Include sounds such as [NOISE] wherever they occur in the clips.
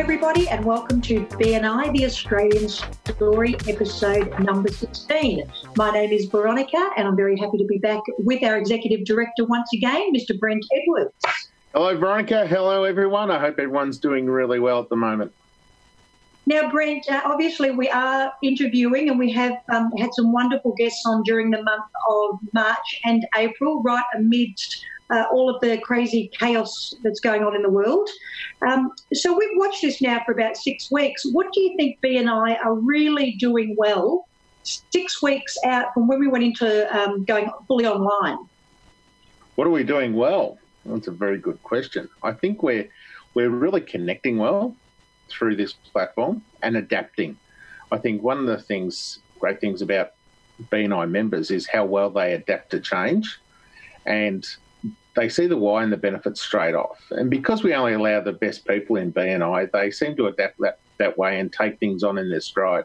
Everybody, and welcome to BNI, the Australian Story, episode number 16. My name is Veronica, and I'm very happy to be back with our Executive Director once again, Mr. Brent Edwards. Hello, Veronica. Hello, everyone. I hope everyone's doing really well at the moment. Now, Brent, uh, obviously we are interviewing and we have um, had some wonderful guests on during the month of March and April, right amidst uh, all of the crazy chaos that's going on in the world. Um, so we've watched this now for about six weeks. What do you think BNI are really doing well six weeks out from when we went into um, going fully online? What are we doing well? That's a very good question. I think we're we're really connecting well through this platform and adapting. I think one of the things, great things about BNI members is how well they adapt to change. And they see the why and the benefits straight off. And because we only allow the best people in BNI, they seem to adapt that, that way and take things on in their stride.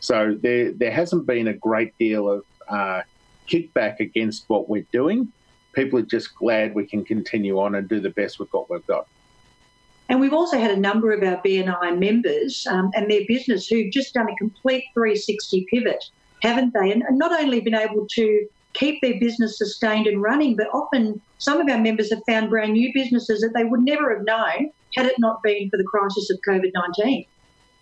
So there, there hasn't been a great deal of uh, kickback against what we're doing. People are just glad we can continue on and do the best with what we've got. And we've also had a number of our BNI members um, and their business who've just done a complete 360 pivot, haven't they? And not only been able to keep their business sustained and running, but often some of our members have found brand new businesses that they would never have known had it not been for the crisis of COVID 19.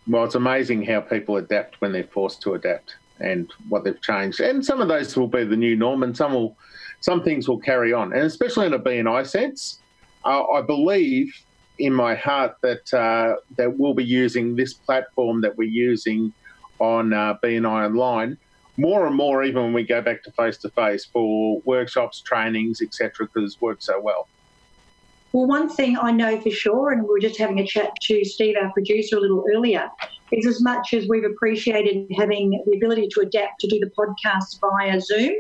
Well, it's amazing how people adapt when they're forced to adapt and what they've changed. And some of those will be the new norm, and some will, some things will carry on. And especially in a BNI sense, uh, I believe in my heart that uh, that we'll be using this platform that we're using on uh, BNI Online more and more, even when we go back to face to face for workshops, trainings, etc., because it's worked so well. Well, one thing I know for sure, and we were just having a chat to Steve, our producer, a little earlier, is as much as we've appreciated having the ability to adapt to do the podcast via Zoom,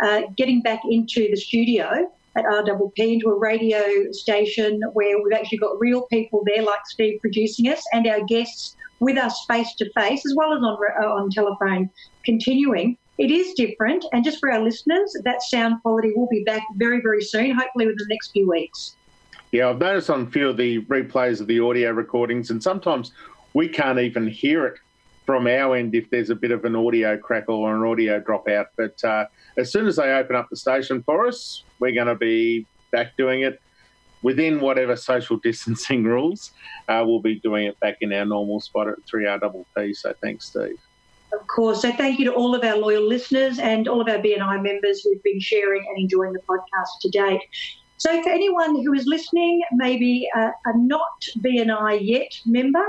uh, getting back into the studio at RPP into a radio station where we've actually got real people there, like Steve producing us, and our guests with us face to face as well as on, uh, on telephone continuing. It is different, and just for our listeners, that sound quality will be back very, very soon, hopefully within the next few weeks. Yeah, I've noticed on a few of the replays of the audio recordings, and sometimes we can't even hear it from our end if there's a bit of an audio crackle or an audio dropout. But uh, as soon as they open up the station for us, we're going to be back doing it within whatever social distancing [LAUGHS] rules, uh, we'll be doing it back in our normal spot at 3RPP. So thanks, Steve. Of course. So thank you to all of our loyal listeners and all of our BNI members who've been sharing and enjoying the podcast to date. So for anyone who is listening, maybe a, a not BNI yet member,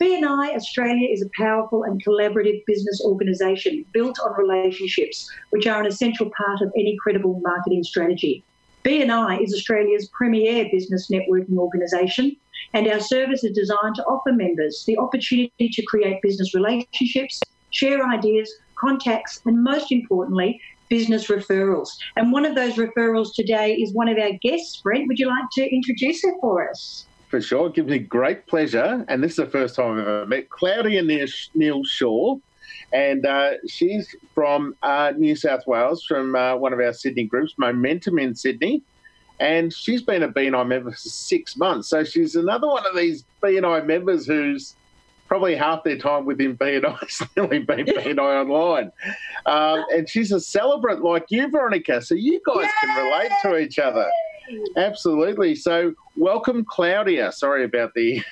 BNI Australia is a powerful and collaborative business organisation built on relationships, which are an essential part of any credible marketing strategy. BNI is Australia's premier business networking organisation, and our service is designed to offer members the opportunity to create business relationships, share ideas, contacts, and most importantly, business referrals. And one of those referrals today is one of our guests. Brent, would you like to introduce her for us? For sure. It gives me great pleasure. And this is the first time I've ever met Claudia Neal Shaw and uh, she's from uh, New South Wales, from uh, one of our Sydney groups, Momentum in Sydney. And she's been a BNI member for six months. So she's another one of these BNI members who's probably half their time within BNI still [LAUGHS] been BNI online. Um, and she's a celebrant like you, Veronica. So you guys Yay! can relate to each other. Absolutely. So welcome, Claudia. Sorry about the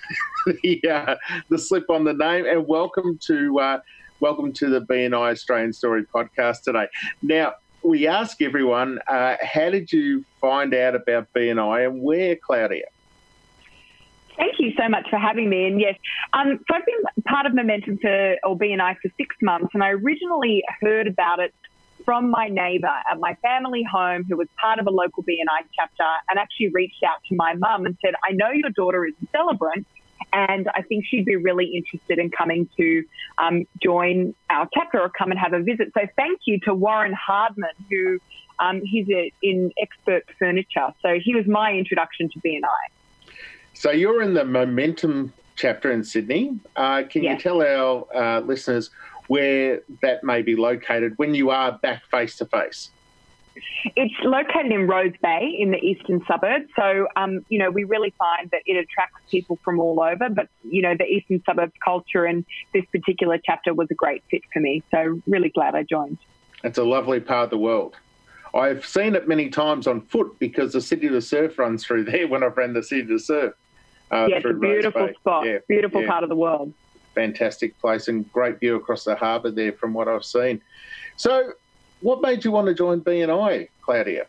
[LAUGHS] the, uh, the slip on the name, and welcome to uh, Welcome to the BNI Australian Story podcast today. Now, we ask everyone, uh, how did you find out about BNI and where, Claudia? Thank you so much for having me. And yes, um, so I've been part of Momentum for or BNI for six months, and I originally heard about it from my neighbour at my family home, who was part of a local BNI chapter, and actually reached out to my mum and said, "I know your daughter is a celebrant, and I think she'd be really interested in coming to um, join our chapter or come and have a visit. So thank you to Warren Hardman, who um, he's a, in expert furniture. So he was my introduction to BNI. So you're in the Momentum chapter in Sydney. Uh, can yes. you tell our uh, listeners where that may be located when you are back face to face? It's located in Rose Bay in the eastern suburbs. So, um, you know, we really find that it attracts people from all over. But, you know, the eastern suburbs culture and this particular chapter was a great fit for me. So, really glad I joined. It's a lovely part of the world. I've seen it many times on foot because the City to Surf runs through [LAUGHS] there when I've ran the City to Surf. Uh, yeah, it's a beautiful spot, yeah, beautiful yeah. part of the world. Fantastic place and great view across the harbour there from what I've seen. So, what made you want to join BNI, Claudia?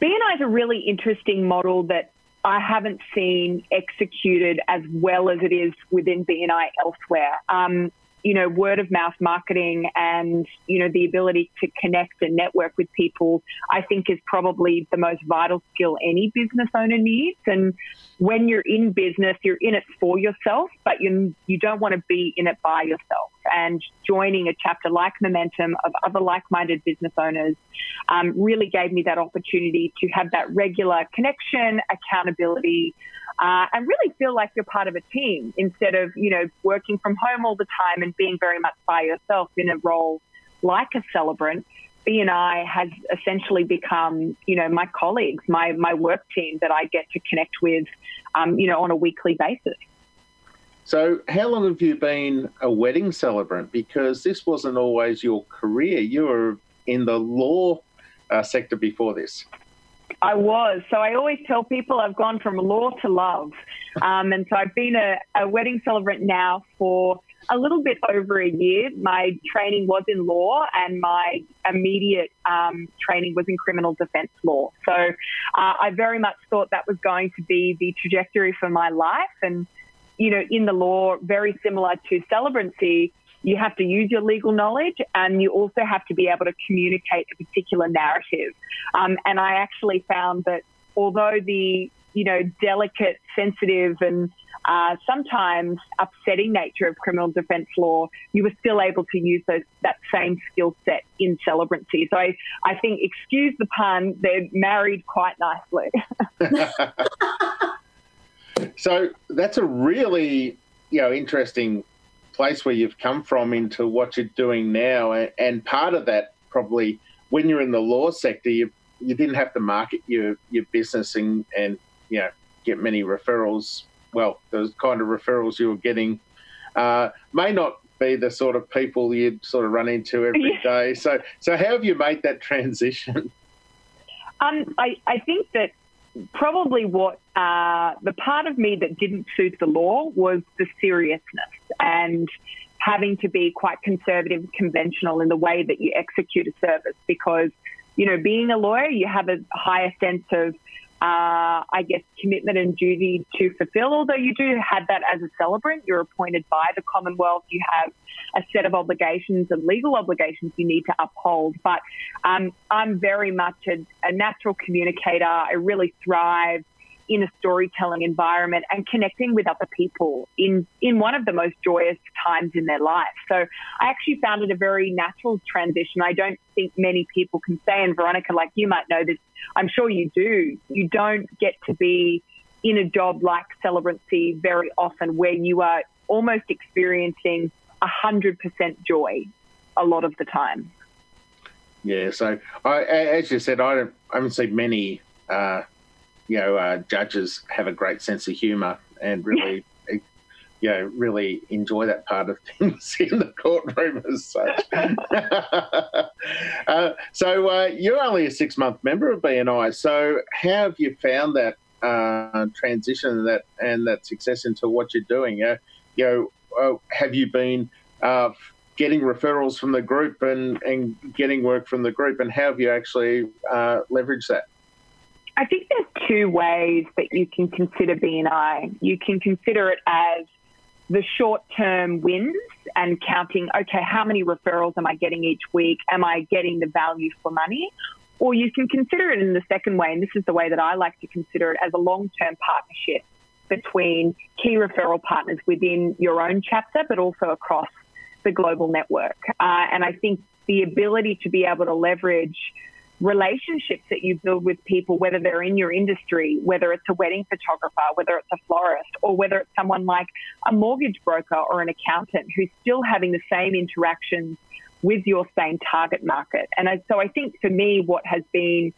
BNI is a really interesting model that I haven't seen executed as well as it is within BNI elsewhere. Um, you know, word of mouth marketing and, you know, the ability to connect and network with people, I think is probably the most vital skill any business owner needs. And when you're in business, you're in it for yourself, but you, you don't want to be in it by yourself. And joining a chapter like Momentum of other like minded business owners um, really gave me that opportunity to have that regular connection, accountability, uh, and really feel like you're part of a team instead of, you know, working from home all the time and being very much by yourself in a role like a celebrant. BNI has essentially become, you know, my colleagues, my, my work team that I get to connect with, um, you know, on a weekly basis. So, how long have you been a wedding celebrant? Because this wasn't always your career. You were in the law uh, sector before this. I was. So I always tell people I've gone from law to love. Um, and so I've been a, a, wedding celebrant now for a little bit over a year. My training was in law and my immediate um, training was in criminal defense law. So uh, I very much thought that was going to be the trajectory for my life. And, you know, in the law, very similar to celebrancy, you have to use your legal knowledge and you also have to be able to communicate a particular narrative. Um, and I actually found that although the, you know, delicate, sensitive and uh, sometimes upsetting nature of criminal defence law, you were still able to use those, that same skill set in celebrancy. So I, I think, excuse the pun, they're married quite nicely. [LAUGHS] [LAUGHS] so that's a really, you know, interesting place where you've come from into what you're doing now. And part of that probably when you're in the law sector, you you didn't have to market your your business and and you know get many referrals. Well, those kind of referrals you were getting uh, may not be the sort of people you'd sort of run into every yeah. day. So so how have you made that transition? Um, I I think that probably what uh, the part of me that didn't suit the law was the seriousness and having to be quite conservative, conventional in the way that you execute a service. Because, you know, being a lawyer, you have a higher sense of, uh, I guess, commitment and duty to fulfill. Although you do have that as a celebrant, you're appointed by the Commonwealth. You have a set of obligations and legal obligations you need to uphold. But um, I'm very much a, a natural communicator. I really thrive in a storytelling environment and connecting with other people in, in one of the most joyous times in their life. So I actually found it a very natural transition. I don't think many people can say, and Veronica, like you might know this, I'm sure you do, you don't get to be in a job like celebrancy very often where you are almost experiencing 100% joy a lot of the time. Yeah, so I, as you said, I, don't, I haven't seen many, uh, you know, uh, judges have a great sense of humour and really, you know, really enjoy that part of [LAUGHS] things in the courtroom as such. [LAUGHS] uh, so uh, you're only a six month member of BNI. So how have you found that uh, transition and that and that success into what you're doing? you know, uh, have you been uh, getting referrals from the group and, and getting work from the group, and how have you actually uh, leveraged that? I think there's two ways that you can consider BNI. You can consider it as the short term wins and counting, okay, how many referrals am I getting each week? Am I getting the value for money? Or you can consider it in the second way, and this is the way that I like to consider it as a long term partnership between key referral partners within your own chapter, but also across the global network. Uh, and I think the ability to be able to leverage relationships that you build with people, whether they're in your industry, whether it's a wedding photographer, whether it's a florist, or whether it's someone like a mortgage broker or an accountant who's still having the same interactions with your same target market. And so I think for me, what has been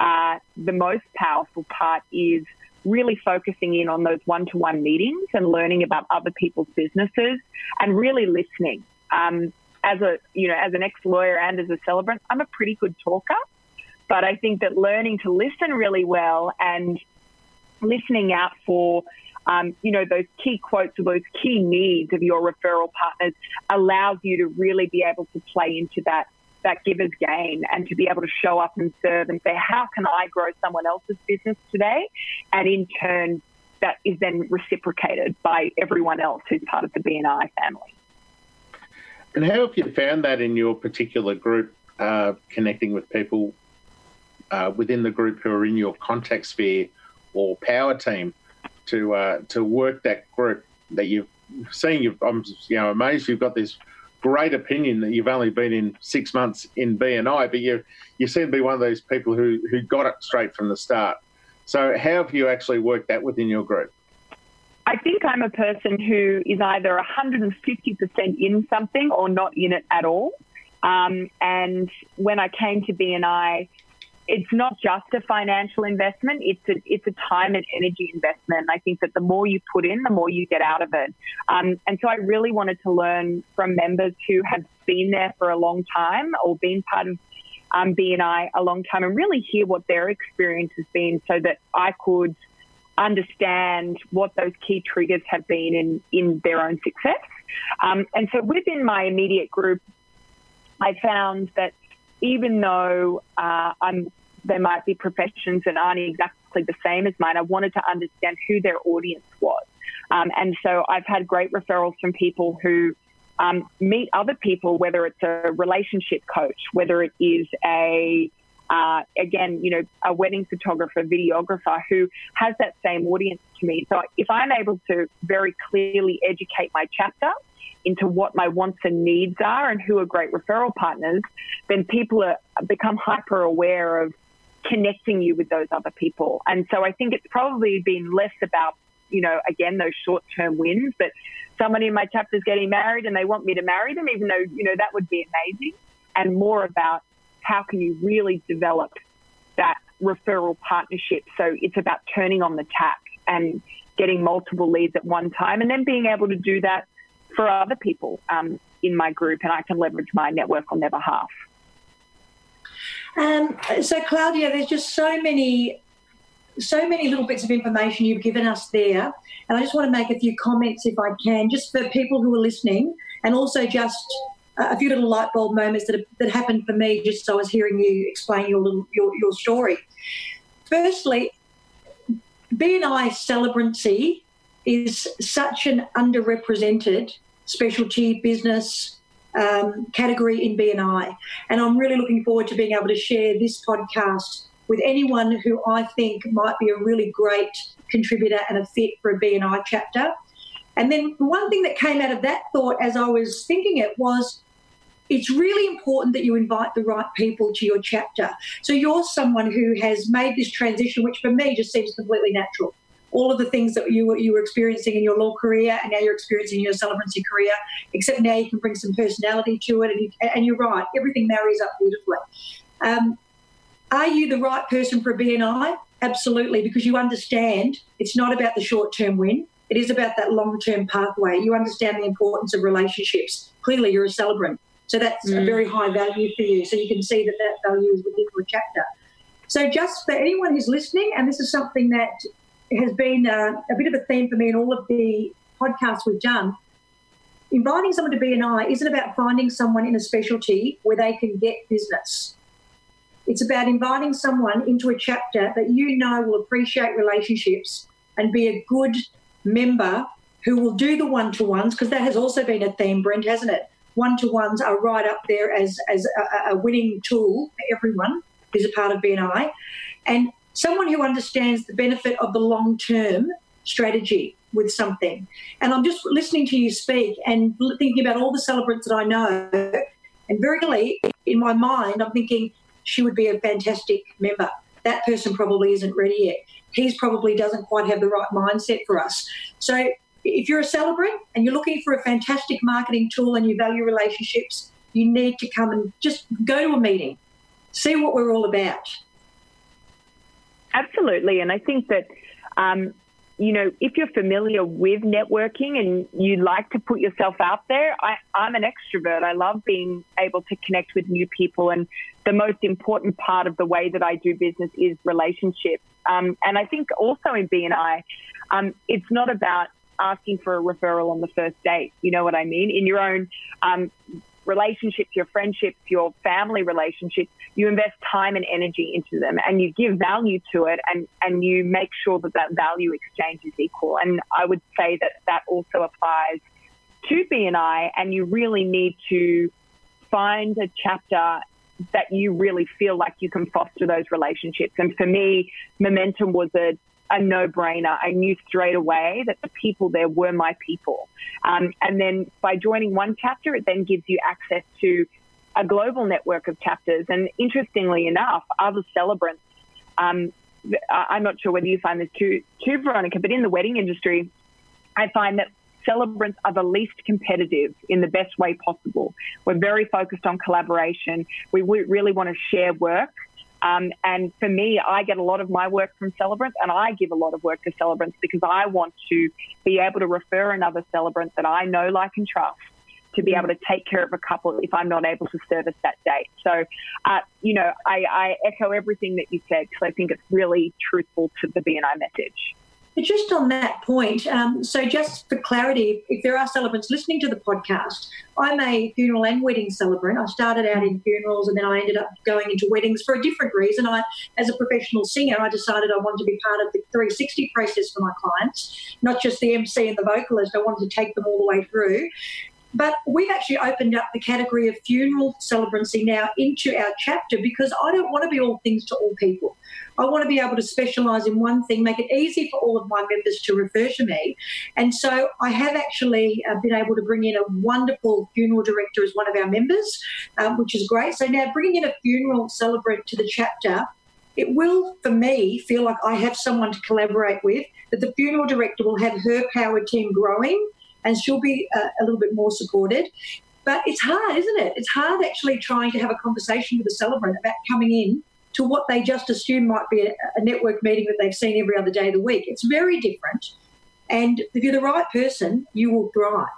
uh, the most powerful part is really focusing in on those one-to-one meetings and learning about other people's businesses and really listening. Um, as a you know as an ex-lawyer and as a celebrant, I'm a pretty good talker, but I think that learning to listen really well and listening out for um, you know those key quotes or those key needs of your referral partners allows you to really be able to play into that that giver's gain and to be able to show up and serve and say, how can I grow someone else's business today? And in turn, that is then reciprocated by everyone else who's part of the BNI family. And how have you found that in your particular group, uh, connecting with people uh, within the group who are in your contact sphere or power team to uh, to work that group that you've seen? You've, I'm you know amazed you've got this great opinion that you've only been in six months in BNI, but you you seem to be one of those people who who got it straight from the start. So how have you actually worked that within your group? I think I'm a person who is either 150% in something or not in it at all. Um, and when I came to BNI, it's not just a financial investment; it's a it's a time and energy investment. And I think that the more you put in, the more you get out of it. Um, and so I really wanted to learn from members who have been there for a long time or been part of um, BNI a long time, and really hear what their experience has been, so that I could understand what those key triggers have been in in their own success. Um, and so within my immediate group, I found that even though uh, I'm, there might be professions that aren't exactly the same as mine, I wanted to understand who their audience was. Um, and so I've had great referrals from people who um, meet other people, whether it's a relationship coach, whether it is a uh, again, you know, a wedding photographer, videographer who has that same audience to me. So if I'm able to very clearly educate my chapter into what my wants and needs are and who are great referral partners, then people are become hyper aware of connecting you with those other people. And so I think it's probably been less about, you know, again, those short term wins, but somebody in my chapter is getting married and they want me to marry them, even though, you know, that would be amazing. And more about how can you really develop that referral partnership. So it's about turning on the tap and getting multiple leads at one time and then being able to do that for other people um, in my group, and I can leverage my network on their behalf. Um, so, Claudia, there's just so many, so many little bits of information you've given us there, and I just want to make a few comments, if I can, just for people who are listening, and also just a few little light bulb moments that that happened for me just as I was hearing you explain your little your, your story. Firstly, BNI celebrancy is such an underrepresented specialty business um, category in BNI. And I'm really looking forward to being able to share this podcast with anyone who I think might be a really great contributor and a fit for a BNI chapter. And then one thing that came out of that thought as I was thinking it was it's really important that you invite the right people to your chapter. So you're someone who has made this transition, which for me just seems completely natural all of the things that you were, you were experiencing in your law career and now you're experiencing in your celebrancy career, except now you can bring some personality to it. And, you, and you're right, everything marries up beautifully. Um, are you the right person for a BNI? Absolutely, because you understand it's not about the short term win. It is about that long term pathway. You understand the importance of relationships. Clearly, you're a celebrant. So that's mm. a very high value for you. So you can see that that value is within your chapter. So, just for anyone who's listening, and this is something that has been uh, a bit of a theme for me in all of the podcasts we've done. Inviting someone to BNI isn't about finding someone in a specialty where they can get business. It's about inviting someone into a chapter that you know will appreciate relationships and be a good member who will do the one to ones, because that has also been a theme, Brent, hasn't it? One to ones are right up there as, as a, a winning tool for everyone who's a part of BNI. And someone who understands the benefit of the long term strategy with something. And I'm just listening to you speak and thinking about all the celebrants that I know. And very in my mind, I'm thinking she would be a fantastic member. That person probably isn't ready yet. He's probably doesn't quite have the right mindset for us. So if you're a celebrant and you're looking for a fantastic marketing tool and you value relationships, you need to come and just go to a meeting, see what we're all about. Absolutely. And I think that, um, you know, if you're familiar with networking and you like to put yourself out there, I, I'm an extrovert. I love being able to connect with new people. And the most important part of the way that I do business is relationships. Um, and I think also in BNI, um, it's not about asking for a referral on the first date. You know what I mean? In your own um, relationships, your friendships, your family relationships, you invest time and energy into them and you give value to it and, and you make sure that that value exchange is equal. And I would say that that also applies to BNI and I, and you really need to find a chapter that you really feel like you can foster those relationships. And for me, Momentum was a a no brainer. I knew straight away that the people there were my people. Um, and then by joining one chapter, it then gives you access to a global network of chapters. And interestingly enough, other celebrants, um, I'm not sure whether you find this too, too, Veronica, but in the wedding industry, I find that celebrants are the least competitive in the best way possible. We're very focused on collaboration. We really want to share work. Um, and for me, I get a lot of my work from celebrants, and I give a lot of work to celebrants because I want to be able to refer another celebrant that I know, like, and trust to be able to take care of a couple if I'm not able to service that date. So, uh, you know, I, I echo everything that you said because I think it's really truthful to the BNI message. But just on that point, um, so just for clarity, if there are celebrants listening to the podcast, I'm a funeral and wedding celebrant. I started out in funerals and then I ended up going into weddings for a different reason. I, as a professional singer, I decided I wanted to be part of the 360 process for my clients, not just the MC and the vocalist. I wanted to take them all the way through. But we've actually opened up the category of funeral celebrancy now into our chapter because I don't want to be all things to all people. I want to be able to specialise in one thing, make it easy for all of my members to refer to me. And so I have actually uh, been able to bring in a wonderful funeral director as one of our members, um, which is great. So now bringing in a funeral celebrant to the chapter it will, for me, feel like I have someone to collaborate with, that the funeral director will have her power team growing and she'll be uh, a little bit more supported. But it's hard, isn't it? It's hard actually trying to have a conversation with a celebrant about coming in to what they just assume might be a, a network meeting that they've seen every other day of the week. It's very different. And if you're the right person, you will thrive.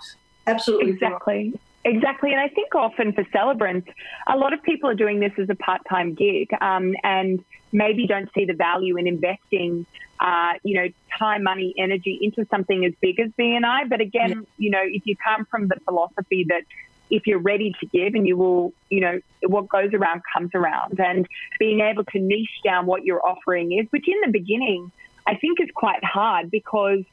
Absolutely. Exactly. Thrive. Exactly. And I think often for celebrants, a lot of people are doing this as a part time gig um, and maybe don't see the value in investing, uh, you know, time, money, energy into something as big as BNI. But again, yeah. you know, if you come from the philosophy that if you're ready to give and you will, you know, what goes around comes around. And being able to niche down what your offering is, which in the beginning I think is quite hard because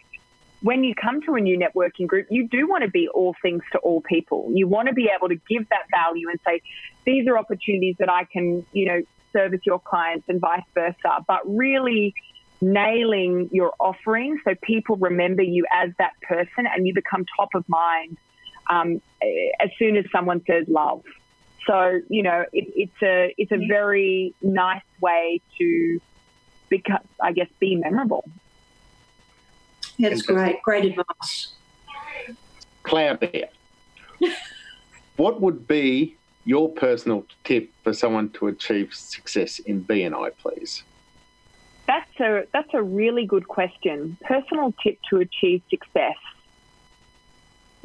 when you come to a new networking group, you do want to be all things to all people. You want to be able to give that value and say, these are opportunities that I can, you know, service your clients and vice versa. But really nailing your offering so people remember you as that person and you become top of mind um, as soon as someone says love. So you know, it, it's a it's a very nice way to become, I guess, be memorable. That's great. Great advice. Claudia, [LAUGHS] what would be your personal tip for someone to achieve success in BNI, please? That's a that's a really good question. Personal tip to achieve success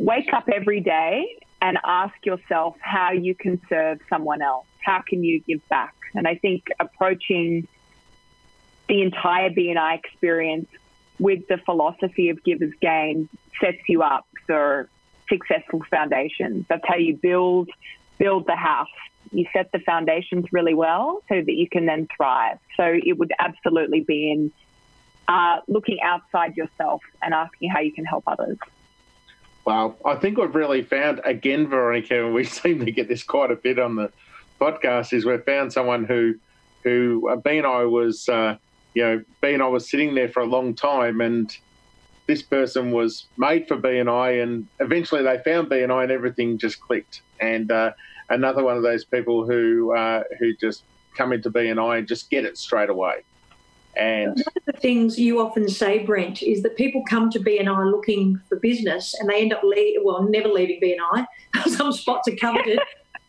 wake up every day and ask yourself how you can serve someone else. How can you give back? And I think approaching the entire BNI experience with the philosophy of giver's gain sets you up for successful foundations. That's how you build build the house. You set the foundations really well so that you can then thrive. So it would absolutely be in uh, looking outside yourself and asking how you can help others. Well, I think we've really found again, Veronica, and we [LAUGHS] seem to get this quite a bit on the podcast. Is we've found someone who, who uh, BNI was, uh, you know, BNI was sitting there for a long time, and this person was made for BNI, and I, and eventually they found BNI, and I, and everything just clicked. And uh, another one of those people who uh, who just come into BNI and just get it straight away. And one of the things you often say, Brent, is that people come to BNI looking for business, and they end up le- well never leaving BNI. [LAUGHS] Some spots are coveted,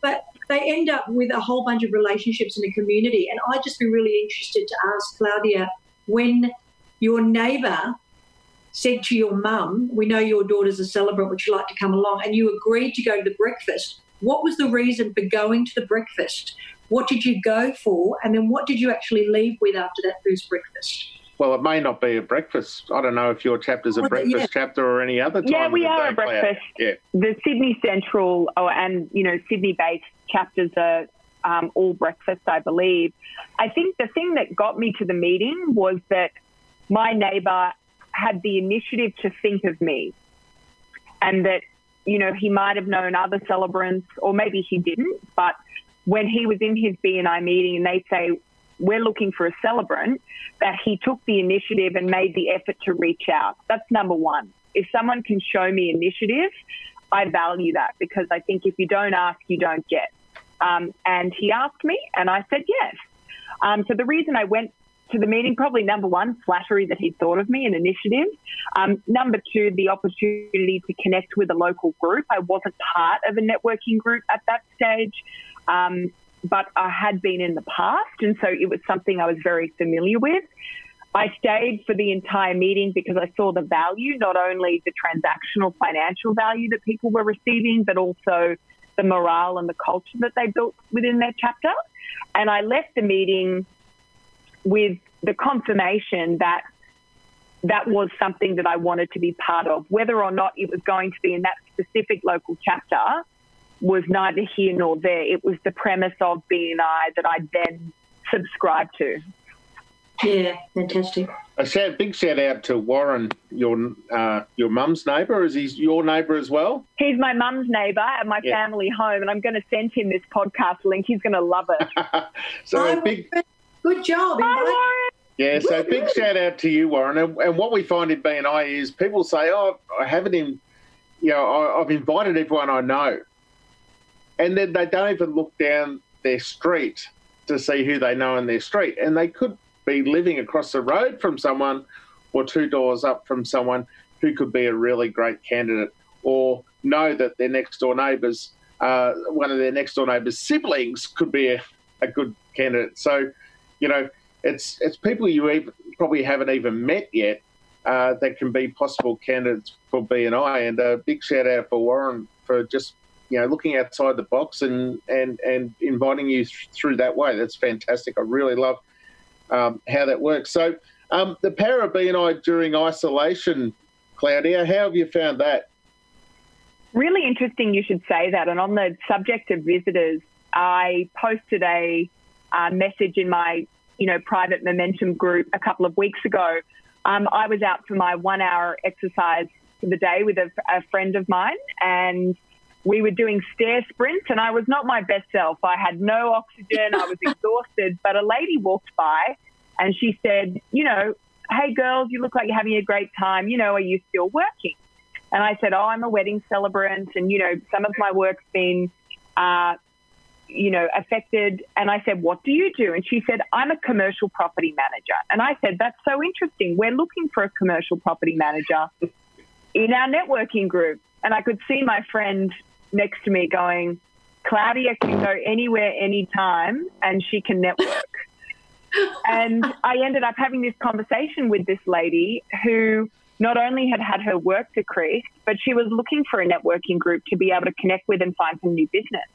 but they end up with a whole bunch of relationships in the community. And I'd just be really interested to ask Claudia when your neighbour said to your mum, We know your daughter's a celebrant, would you like to come along? And you agreed to go to the breakfast. What was the reason for going to the breakfast? What did you go for? And then what did you actually leave with after that first breakfast? Well, it may not be a breakfast. I don't know if your chapter's a well, breakfast yeah. chapter or any other time. Yeah, we are a breakfast. Yeah. The Sydney Central oh, and you know Sydney-based chapters are um, all breakfast, I believe. I think the thing that got me to the meeting was that my neighbour had the initiative to think of me, and that you know he might have known other celebrants, or maybe he didn't. But when he was in his BNI meeting, and they say we're looking for a celebrant, that he took the initiative and made the effort to reach out. That's number one. If someone can show me initiative, I value that because I think if you don't ask, you don't get. Um, and he asked me, and I said yes. Um, so the reason I went to the meeting, probably number one, flattery that he thought of me, and initiative. Um, number two, the opportunity to connect with a local group. I wasn't part of a networking group at that stage, um, but I had been in the past, and so it was something I was very familiar with. I stayed for the entire meeting because I saw the value, not only the transactional financial value that people were receiving, but also the morale and the culture that they built within their chapter. And I left the meeting with the confirmation that that was something that I wanted to be part of. Whether or not it was going to be in that specific local chapter was neither here nor there. It was the premise of BNI that I then subscribed to. Yeah, fantastic. A shout, big shout out to Warren, your uh, your mum's neighbour. Is he your neighbour as well? He's my mum's neighbour at my yeah. family home, and I'm going to send him this podcast link. He's going to love it. [LAUGHS] so Hi, big, good job. Hi, Warren. Yeah, so big shout out to you, Warren. And, and, what we find in BNI is people say, "Oh, I haven't in, you know, I, I've invited everyone I know," and then they don't even look down their street to see who they know in their street, and they could be living across the road from someone or two doors up from someone who could be a really great candidate or know that their next door neighbours, uh, one of their next door neighbours' siblings could be a, a, good candidate. So, you know, it's it's people you even, probably haven't even met yet uh, that can be possible candidates for BNI. And a big shout out for Warren for just you know looking outside the box and and and inviting you th- through that way. That's fantastic. I really love um, how that works. So, um, the power of BNI during isolation, Claudia, how have you found that? Really interesting you should say that. And on the subject of visitors, I posted a uh, message in my you know private momentum group a couple of weeks ago. Um, I was out for my one hour exercise for the day with a, a friend of mine, and we were doing stair sprints and I was not my best self. I had no oxygen. I was [LAUGHS] exhausted. But a lady walked by and she said, you know, hey girls, you look like you're having a great time. You know, are you still working? And I said, oh, I'm a wedding celebrant. And, you know, some of my work's been, uh, you know, affected. And I said, what do you do? And she said, I'm a commercial property manager. And I said, that's so interesting. We're looking for a commercial property manager in our networking group. And I could see my friend next to me going, Claudia can go anywhere, anytime, and she can network. [LAUGHS] and I ended up having this conversation with this lady who not only had had her work decreased, but she was looking for a networking group to be able to connect with and find some new business.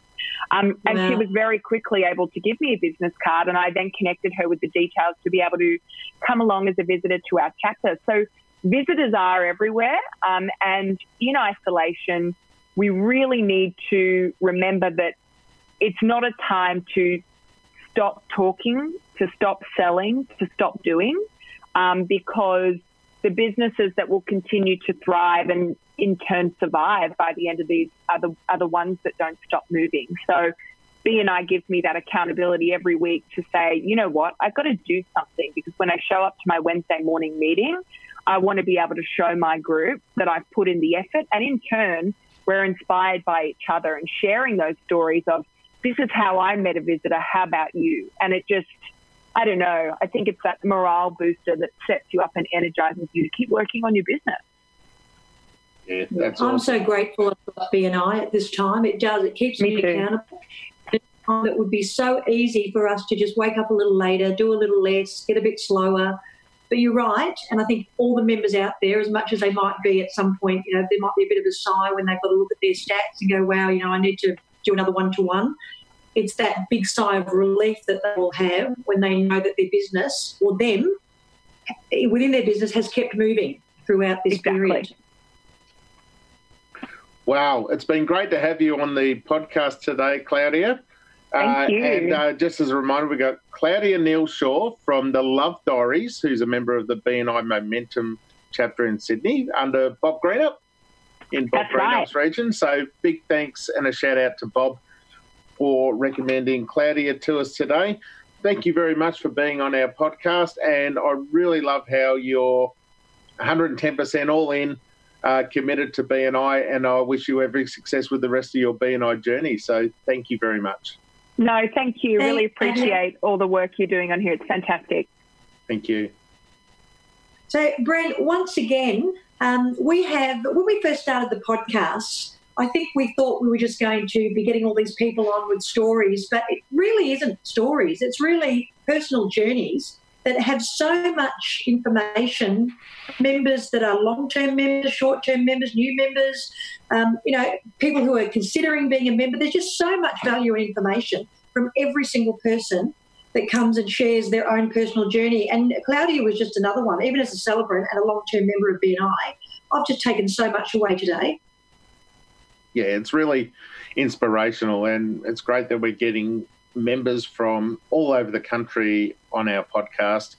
Um, and wow. she was very quickly able to give me a business card, and I then connected her with the details to be able to come along as a visitor to our chapter. So visitors are everywhere, um, and in isolation, we really need to remember that it's not a time to stop talking, to stop selling, to stop doing, um, because the businesses that will continue to thrive and in turn survive by the end of these are the, are the ones that don't stop moving. So BNI gives me that accountability every week to say, you know what, I've got to do something because when I show up to my Wednesday morning meeting, I want to be able to show my group that I've put in the effort. And in turn, we're inspired by each other and sharing those stories of this is how I met a visitor. How about you? And it just, I don't know. I think it's that morale booster that sets you up and energizes you to keep working on your business. Yeah, that's I'm awesome. so grateful for BNI at this time. It does. It keeps Me me, accountable. At a time It would be so easy for us to just wake up a little later, do a little less, get a bit slower. But you're right, and I think all the members out there, as much as they might be at some point, you know, there might be a bit of a sigh when they've got to look at their stats and go, "Wow, you know, I need to do another one-to-one." It's that big sigh of relief that they will have when they know that their business or them within their business has kept moving throughout this Exactly. period. Wow, it's been great to have you on the podcast today, Claudia. Thank uh, you. And uh, just as a reminder, we got Claudia Neal Shaw from the Love Diaries, who's a member of the BNI Momentum chapter in Sydney under Bob Greenup in Bob That's right. Greenup's region. So big thanks and a shout out to Bob for recommending Claudia to us today. Thank you very much for being on our podcast, and I really love how you're 110% all in uh, committed to BNI, and I wish you every success with the rest of your BNI journey. So thank you very much. No, thank you. Really Thank- thank you. appreciate all the work you're doing on here. It's fantastic. Thank you. So, Brent, once again, um, we have, when we first started the podcast, I think we thought we were just going to be getting all these people on with stories, but it really isn't stories. It's really personal journeys that have so much information. Members that are long term members, short term members, new members, um, you know, people who are considering being a member. There's just so much value and information from every single person that comes and shares their own personal journey. And Claudia was just another one, even as a celebrant and a long term member of BNI. I've just taken so much away today. Yeah, it's really inspirational, and it's great that we're getting members from all over the country on our podcast,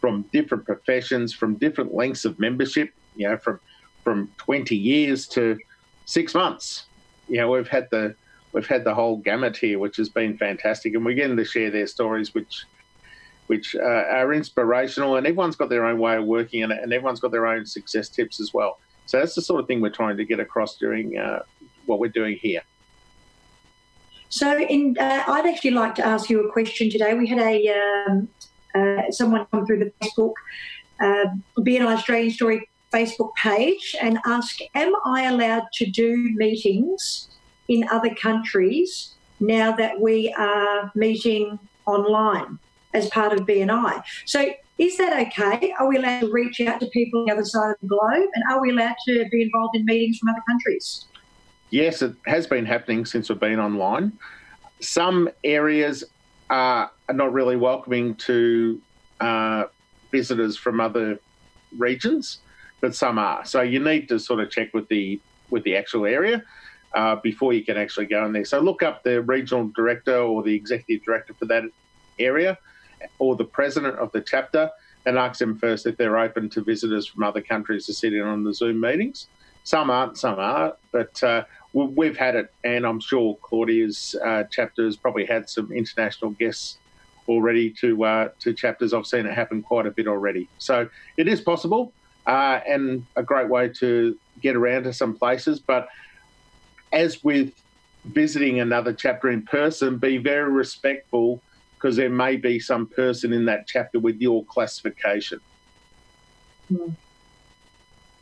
from different professions, from different lengths of membership. You know, from from 20 years to six months. You know, we've had the we've had the whole gamut here, which has been fantastic, and we're getting to share their stories, which which uh, are inspirational, and everyone's got their own way of working, and, and everyone's got their own success tips as well. So that's the sort of thing we're trying to get across during uh, what we're doing here. So, in, uh, I'd actually like to ask you a question today. We had a um, uh, someone come through the Facebook uh, BNI Australian Story Facebook page and ask, "Am I allowed to do meetings in other countries now that we are meeting online as part of BNI?" So. Is that okay? Are we allowed to reach out to people on the other side of the globe? And are we allowed to be involved in meetings from other countries? Yes, it has been happening since we've been online. Some areas are not really welcoming to uh, visitors from other regions, but some are. So you need to sort of check with the with the actual area uh, before you can actually go in there. So look up the regional director or the executive director for that area, or the president of the chapter, and ask them first if they're open to visitors from other countries to sit in on the Zoom meetings. Some aren't, some are, but uh, we've had it, and I'm sure Claudia's uh, chapter has probably had some international guests already to uh, to chapters. I've seen it happen quite a bit already, so it is possible, uh, and a great way to get around to some places. But as with visiting another chapter in person, be very respectful because there may be some person in that chapter with your classification.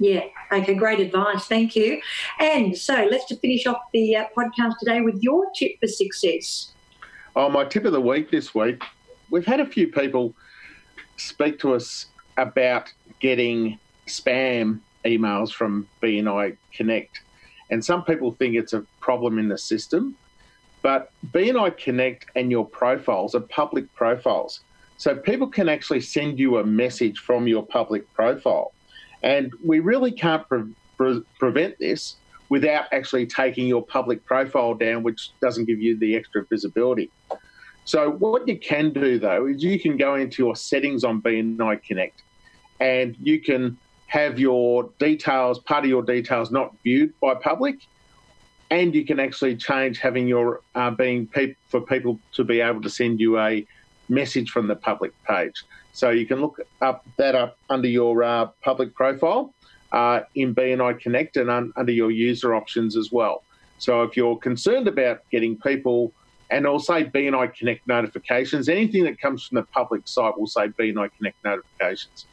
Yeah, okay, great advice. Thank you. And so let's just finish off the uh, podcast today with your tip for success. Oh, my tip of the week this week we've had a few people speak to us about getting spam emails from BNI Connect. And some people think it's a problem in the system, but BNI Connect and your profiles are public profiles. So people can actually send you a message from your public profile. And we really can't pre- pre- prevent this without actually taking your public profile down, which doesn't give you the extra visibility. So, what you can do though is you can go into your settings on BNI Connect and you can have your details, part of your details, not viewed by public. And you can actually change having your uh, being pe- for people to be able to send you a message from the public page. So you can look up that up under your uh, public profile uh, in BNI Connect and un- under your user options as well. So if you're concerned about getting people, and I'll say BNI Connect notifications, anything that comes from the public site will say BNI Connect notifications.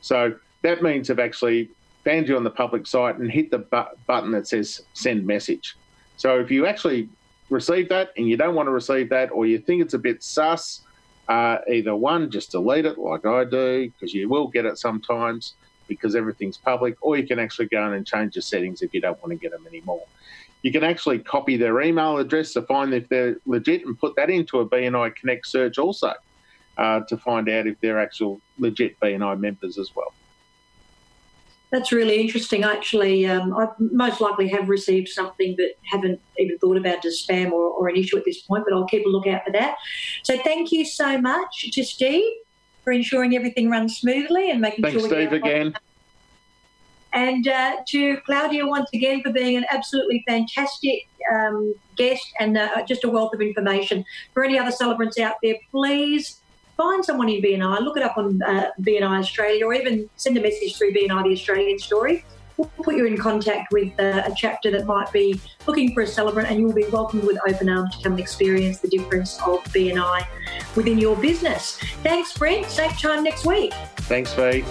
So that means they've actually found you on the public site and hit the bu- button that says send message. So if you actually receive that and you don't want to receive that, or you think it's a bit sus, uh, either one, just delete it like I do, because you will get it sometimes because everything's public, or you can actually go in and change the settings if you don't want to get them anymore. You can actually copy their email address to find if they're legit and put that into a BNI Connect search also uh, to find out if they're actual legit BNI members as well. That's really interesting. Actually, um, I most likely have received something, but haven't even thought about it as spam or, or, an issue at this point. But I'll keep a lookout for that. So, thank you so much to Steve for ensuring everything runs smoothly and making Thanks, sure. Thanks, Steve, again. And uh, to Claudia once again for being an absolutely fantastic um, guest and uh, just a wealth of information. For any other celebrants out there, please find someone in BNI, look it up on uh, BNI Australia, or even send a message through BNI the Australian Story. We'll put you in contact with uh, a chapter that might be looking for a celebrant, and you'll be welcomed with open arms to come and experience the difference of BNI within your business. Thanks, Brent. Same time next week. Thanks, Fee.